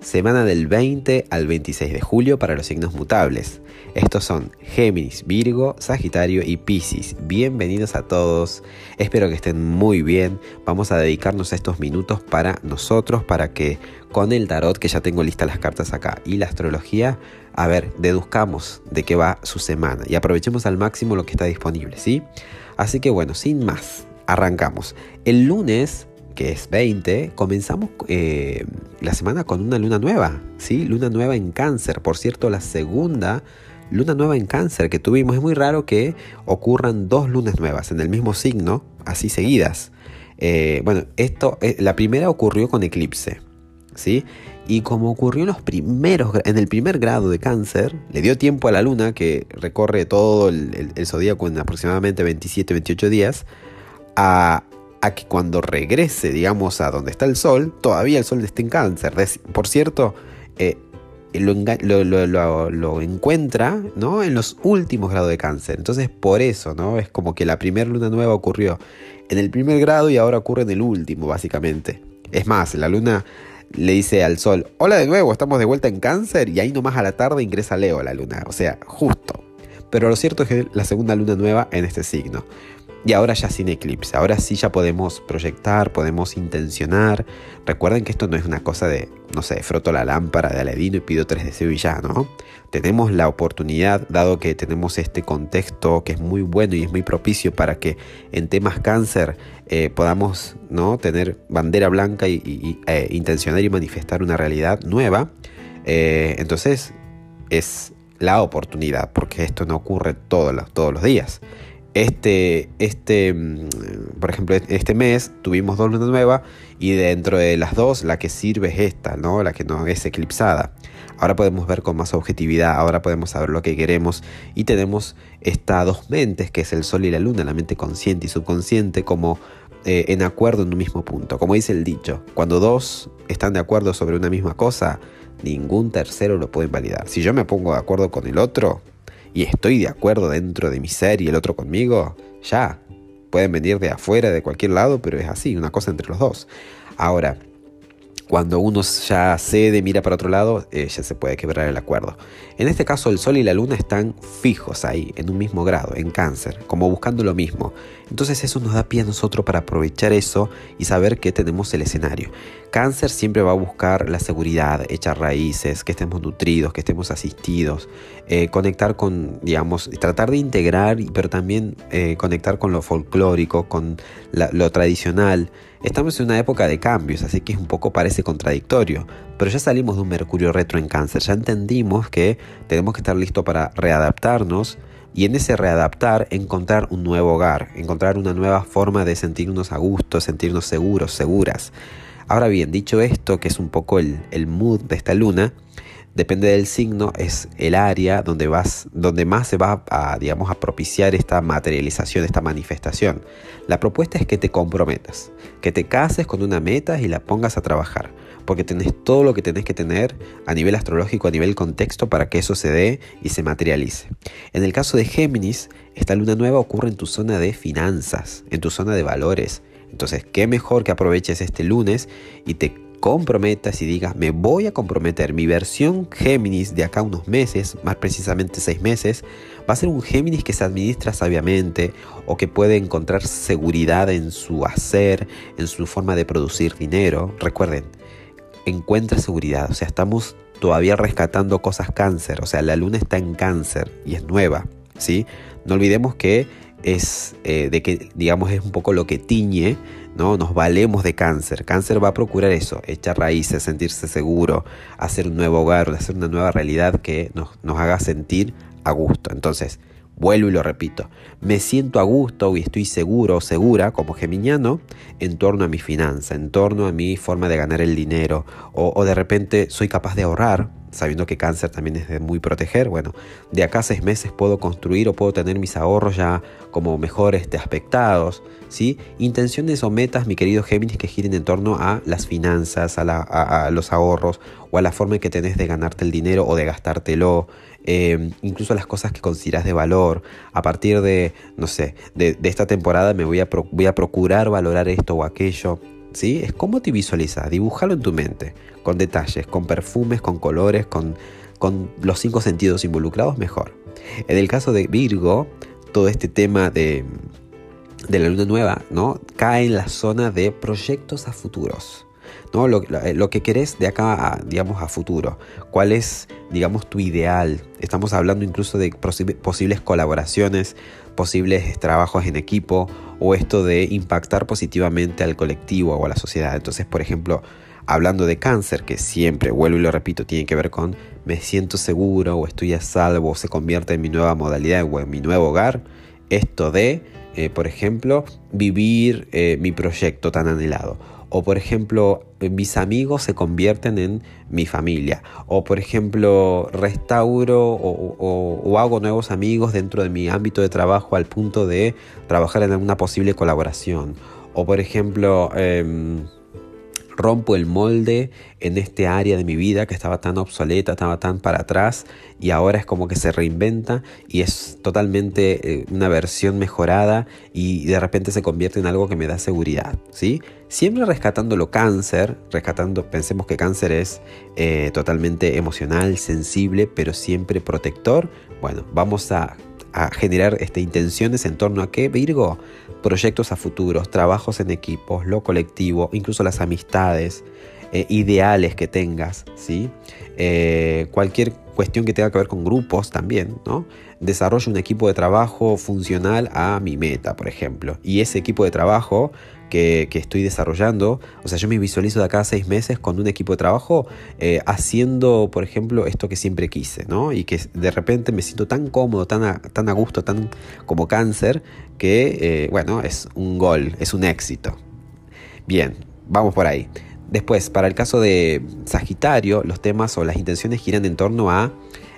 semana del 20 al 26 de julio para los signos mutables. Estos son Géminis, Virgo, Sagitario y Piscis. Bienvenidos a todos. Espero que estén muy bien. Vamos a dedicarnos estos minutos para nosotros, para que con el tarot, que ya tengo listas las cartas acá, y la astrología, a ver, deduzcamos de qué va su semana y aprovechemos al máximo lo que está disponible, ¿sí? Así que bueno, sin más, arrancamos. El lunes que es 20, comenzamos eh, la semana con una luna nueva, ¿sí? Luna nueva en cáncer. Por cierto, la segunda luna nueva en cáncer que tuvimos. Es muy raro que ocurran dos lunas nuevas en el mismo signo, así seguidas. Eh, bueno, esto, eh, la primera ocurrió con eclipse, ¿sí? Y como ocurrió en los primeros, en el primer grado de cáncer, le dio tiempo a la luna, que recorre todo el, el zodíaco en aproximadamente 27-28 días, a, a que cuando regrese, digamos, a donde está el Sol, todavía el Sol esté en cáncer. Por cierto, eh, lo, encuentra ¿no? en los últimos grados de cáncer. Entonces, por eso, ¿no? Es como que la primera luna nueva ocurrió en el primer grado y ahora ocurre en el último, básicamente. Es más, la luna le dice al Sol, hola de nuevo, estamos de vuelta en cáncer, y ahí nomás a la tarde ingresa Leo la luna. O sea, justo. Pero lo cierto es que la segunda luna nueva en este signo. Y ahora ya sin eclipse, ahora sí ya podemos proyectar, podemos intencionar. Recuerden que esto no es una cosa de, no sé, froto la lámpara de Aladino y pido tres deseos y ya, ¿no? Tenemos la oportunidad, dado que tenemos este contexto que es muy bueno y es muy propicio para que en temas cáncer eh, podamos ¿no? tener bandera blanca y, eh, intencionar y manifestar una realidad nueva. Eh, entonces es la oportunidad, porque esto no ocurre todos todos los días. Este, este, mm, por ejemplo, este mes tuvimos dos lunas nuevas y dentro de las dos la que sirve es esta, ¿no? La que no es eclipsada. Ahora podemos ver con más objetividad, ahora podemos saber lo que queremos y tenemos estas dos mentes, que es el sol y la luna, la mente consciente y subconsciente, como eh, en acuerdo en un mismo punto. Como dice el dicho, cuando dos están de acuerdo sobre una misma cosa, ningún tercero lo puede invalidar. Si yo me pongo de acuerdo con el otro, y estoy de acuerdo dentro de mi ser y el otro conmigo, ya. Pueden venir de afuera, de cualquier lado, pero es así, una cosa entre los dos. Ahora, cuando uno ya cede, mira para otro lado, eh, ya se puede quebrar el acuerdo. En este caso, el Sol y la Luna están fijos ahí, en un mismo grado, en cáncer, como buscando lo mismo. Entonces eso nos da pie a nosotros para aprovechar eso y saber que tenemos el escenario. Cáncer siempre va a buscar la seguridad, echar raíces, que estemos nutridos, que estemos asistidos, eh, conectar con, digamos, tratar de integrar, pero también eh, conectar con lo folclórico, con lo tradicional. Estamos en una época de cambios, así que es un poco parece contradictorio, pero ya salimos de un Mercurio retro en cáncer, ya entendimos que tenemos que estar listos para readaptarnos y en ese readaptar encontrar un nuevo hogar, encontrar una nueva forma de sentirnos a gusto, sentirnos seguros, seguras. Ahora bien, dicho esto, que es un poco el, mood de esta luna, depende del signo, es el área donde, más se va a, a propiciar esta materialización, esta manifestación. La propuesta es que te comprometas, que te cases con una meta y la pongas a trabajar, porque tenés todo lo que tenés que tener a nivel astrológico, a nivel contexto, para que eso se dé y se materialice. En el caso de Géminis, esta luna nueva ocurre en tu zona de finanzas, en tu zona de valores, entonces, qué mejor que aproveches este lunes y te comprometas y digas, me voy a comprometer. Mi versión Géminis de acá unos meses, más precisamente seis meses, va a ser un Géminis que se administra sabiamente o que puede encontrar seguridad en su hacer, en su forma de producir dinero. Recuerden, encuentra seguridad. O sea, estamos todavía rescatando cosas cáncer. O sea, la luna está en cáncer y es nueva. ¿sí? No olvidemos que es eh, de que, digamos, es un poco lo que tiñe, ¿no? Nos valemos de cáncer. Cáncer va a procurar eso, echar raíces, sentirse seguro, hacer un nuevo hogar, hacer una nueva realidad que nos, nos haga sentir a gusto. Entonces, Vuelvo y lo repito, me siento a gusto y estoy seguro o segura como geminiano en torno a mi finanza, en torno a mi forma de ganar el dinero. O, de repente soy capaz de ahorrar, sabiendo que cáncer también es de muy proteger, bueno, de acá a seis meses puedo construir o puedo tener mis ahorros ya como mejor este, aspectados, ¿sí? Intenciones o metas, mi querido Géminis, que giren en torno a las finanzas, a, los ahorros o a la forma en que tenés de ganarte el dinero o de gastártelo, Em, incluso las cosas que consideras de valor. A partir de, no sé, de, esta temporada me voy a, voy a procurar valorar esto o aquello. ¿sí? Es cómo te visualizas, dibújalo en tu mente, con detalles, con perfumes, con colores, con, con los cinco sentidos involucrados, mejor. En el caso de Virgo, todo este tema de, de la luna nueva, ¿no? Cae en la zona de proyectos a futuros. ¿No? Lo, lo, que querés de acá, a, digamos, a futuro. ¿Cuál es, digamos, tu ideal? Estamos hablando incluso de posibles colaboraciones, posibles trabajos en equipo o esto de impactar positivamente al colectivo o a la sociedad. Entonces, por ejemplo, hablando de cáncer, que siempre, vuelvo y lo repito, tiene que ver con me siento seguro o estoy a salvo o se convierte en mi nueva modalidad o en mi nuevo hogar, esto de, eh, por ejemplo, vivir eh, mi proyecto tan anhelado o por ejemplo, mis amigos se convierten en mi familia. O por ejemplo, restauro o, hago nuevos amigos dentro de mi ámbito de trabajo al punto de trabajar en alguna posible colaboración. O por ejemplo, em, rompo el molde en este área de mi vida que estaba tan obsoleta, estaba tan para atrás y ahora es como que se reinventa y es totalmente eh, una versión mejorada y de repente se convierte en algo que me da seguridad, ¿sí? Siempre rescatando lo cáncer, rescatando, pensemos que cáncer es eh, totalmente emocional, sensible, pero siempre protector. Bueno, vamos a a generar este, intenciones en torno a qué, Virgo, proyectos a futuros, trabajos en equipos, lo colectivo, incluso las amistades, eh, ideales que tengas, ¿sí? Eh, cualquier cuestión que tenga que ver con grupos también, ¿no? Desarrollo un equipo de trabajo funcional a mi meta, por ejemplo. Y ese equipo de trabajo que, estoy desarrollando. O sea, yo me visualizo de acá a seis meses con un equipo de trabajo eh, haciendo, por ejemplo, esto que siempre quise, ¿no? Y que de repente me siento tan cómodo, tan a, tan a gusto, tan como cáncer, que, eh, bueno, es un gol, es un éxito. Bien, vamos por ahí. Después, para el caso de Sagitario, los temas o las intenciones giran en torno a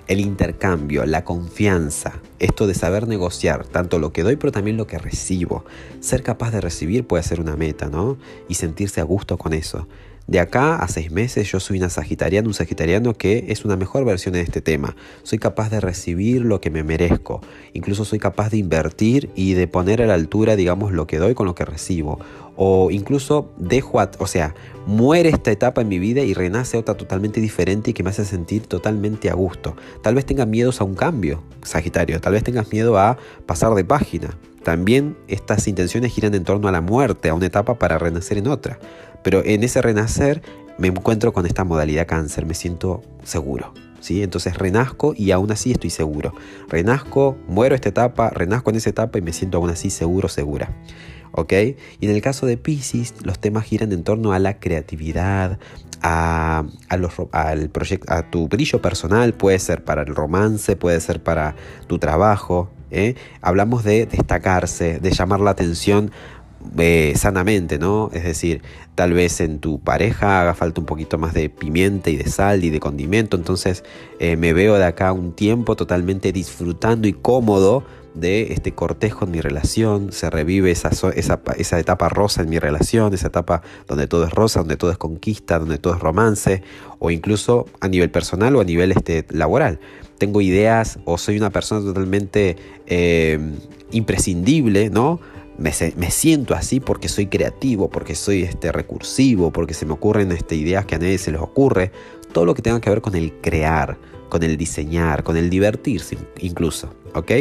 el intercambio, la confianza, esto de saber negociar, tanto lo que doy pero también lo que recibo. Ser capaz de recibir puede ser una meta, ¿no? Y sentirse a gusto con eso. De acá a seis meses yo soy una sagitariana, un sagitariano que es una mejor versión de este tema. Soy capaz de recibir lo que me merezco. Incluso soy capaz de invertir y de poner a la altura, digamos, lo que doy con lo que recibo. O incluso dejo, o sea, muere esta etapa en mi vida y renace otra totalmente diferente y que me hace sentir totalmente a gusto. Tal vez tengas miedos a un cambio, Sagitario. Tal vez tengas miedo a pasar de página. También estas intenciones giran en torno a la muerte, a una etapa para renacer en otra. Pero en ese renacer me encuentro con esta modalidad cáncer, me siento seguro. ¿sí? Entonces renazco y aún así estoy seguro. Renazco, muero esta etapa, renazco en esa etapa y me siento aún así seguro, segura. ¿ok? Y en el caso de Pisces, los temas giran en torno a la creatividad, a, los, al proyecto, a tu brillo personal, puede ser para el romance, puede ser para tu trabajo. ¿Eh? Hablamos de destacarse, de llamar la atención eh, sanamente, ¿no? Es decir, tal vez en tu pareja haga falta un poquito más de pimienta y de sal y de condimento, entonces eh, me veo de acá un tiempo totalmente disfrutando y cómodo de este cortejo en mi relación, se revive esa, esa, etapa rosa en mi relación, esa etapa donde todo es rosa, donde todo es conquista, donde todo es romance, o incluso a nivel personal o a nivel este, laboral. Tengo ideas o soy una persona totalmente eh, imprescindible, ¿no? Me, siento así porque soy creativo, porque soy este, recursivo, porque se me ocurren este, ideas que a nadie se les ocurre. Todo lo que tenga que ver con el crear, con el diseñar, con el divertirse incluso. ¿Ok?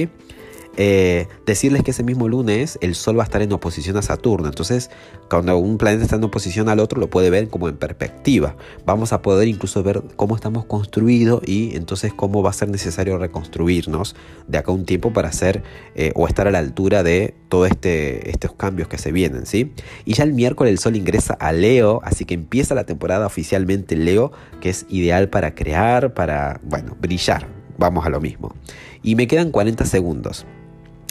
Eh, decirles que ese mismo lunes el Sol va a estar en oposición a Saturno. Entonces, cuando un planeta está en oposición al otro, lo puede ver como en perspectiva. Vamos a poder incluso ver cómo estamos construidos y entonces cómo va a ser necesario reconstruirnos de acá un tiempo para hacer eh, o estar a la altura de todos este, estos cambios que se vienen. ¿sí? Y ya el miércoles el Sol ingresa a Leo, así que empieza la temporada oficialmente Leo, que es ideal para crear, para, bueno, brillar. Vamos a lo mismo. Y me quedan 40 segundos.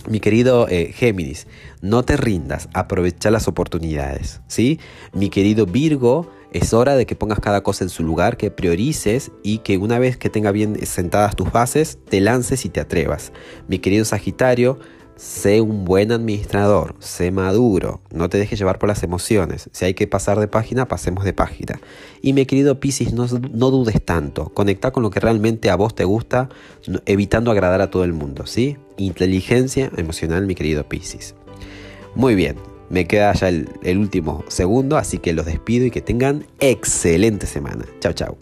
Mi querido eh, Géminis, no te rindas, aprovecha las oportunidades, ¿sí? Mi querido Virgo, es hora de que pongas cada cosa en su lugar, que priorices y que una vez que tenga bien sentadas tus bases, te lances y te atrevas. Mi querido Sagitario, Sé un buen administrador, sé maduro, no te dejes llevar por las emociones. Si hay que pasar de página, pasemos de página. Y mi querido Piscis, no, dudes tanto. Conecta con lo que realmente a vos te gusta, evitando agradar a todo el mundo, ¿sí? Inteligencia emocional, mi querido Piscis. Muy bien, me queda ya el, el último segundo, así que los despido y que tengan excelente semana. Chao, chao.